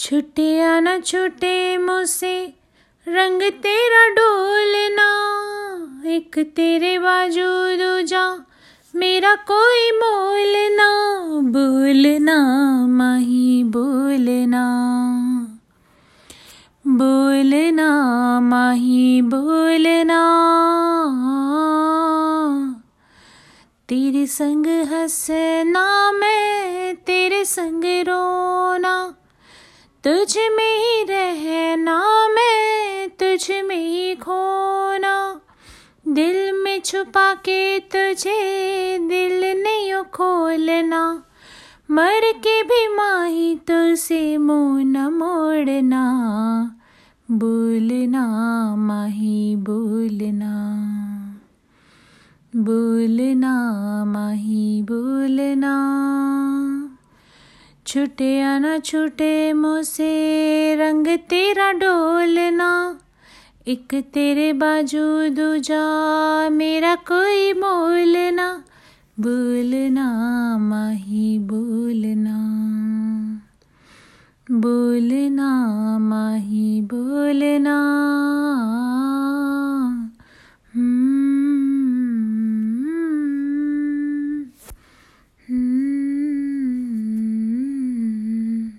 छुटे आना छूटे मुझसे, रंग तेरा डोलना एक तेरे बाजू दूजा, मेरा कोई मोल ना बोलना माही बोलना बोलना माही बोलना तेरे संग हंसना मैं, तेरे संग रोना तुझ में ही रहना मैं, तुझ में ही खोना। दिल में छुपा के तुझे, दिल नहीं खोलना। मर के भी माही तुझसे मुँह न मोड़ना। बोलना माही बोलना बोलना माही। छूटे आना छूटे मुझसे, रंग तेरा डोलना एक तेरे बाजू दूजा, मेरा कोई मोल ना। बोलना, माही, बोलना। बोलना, माही, बोलना।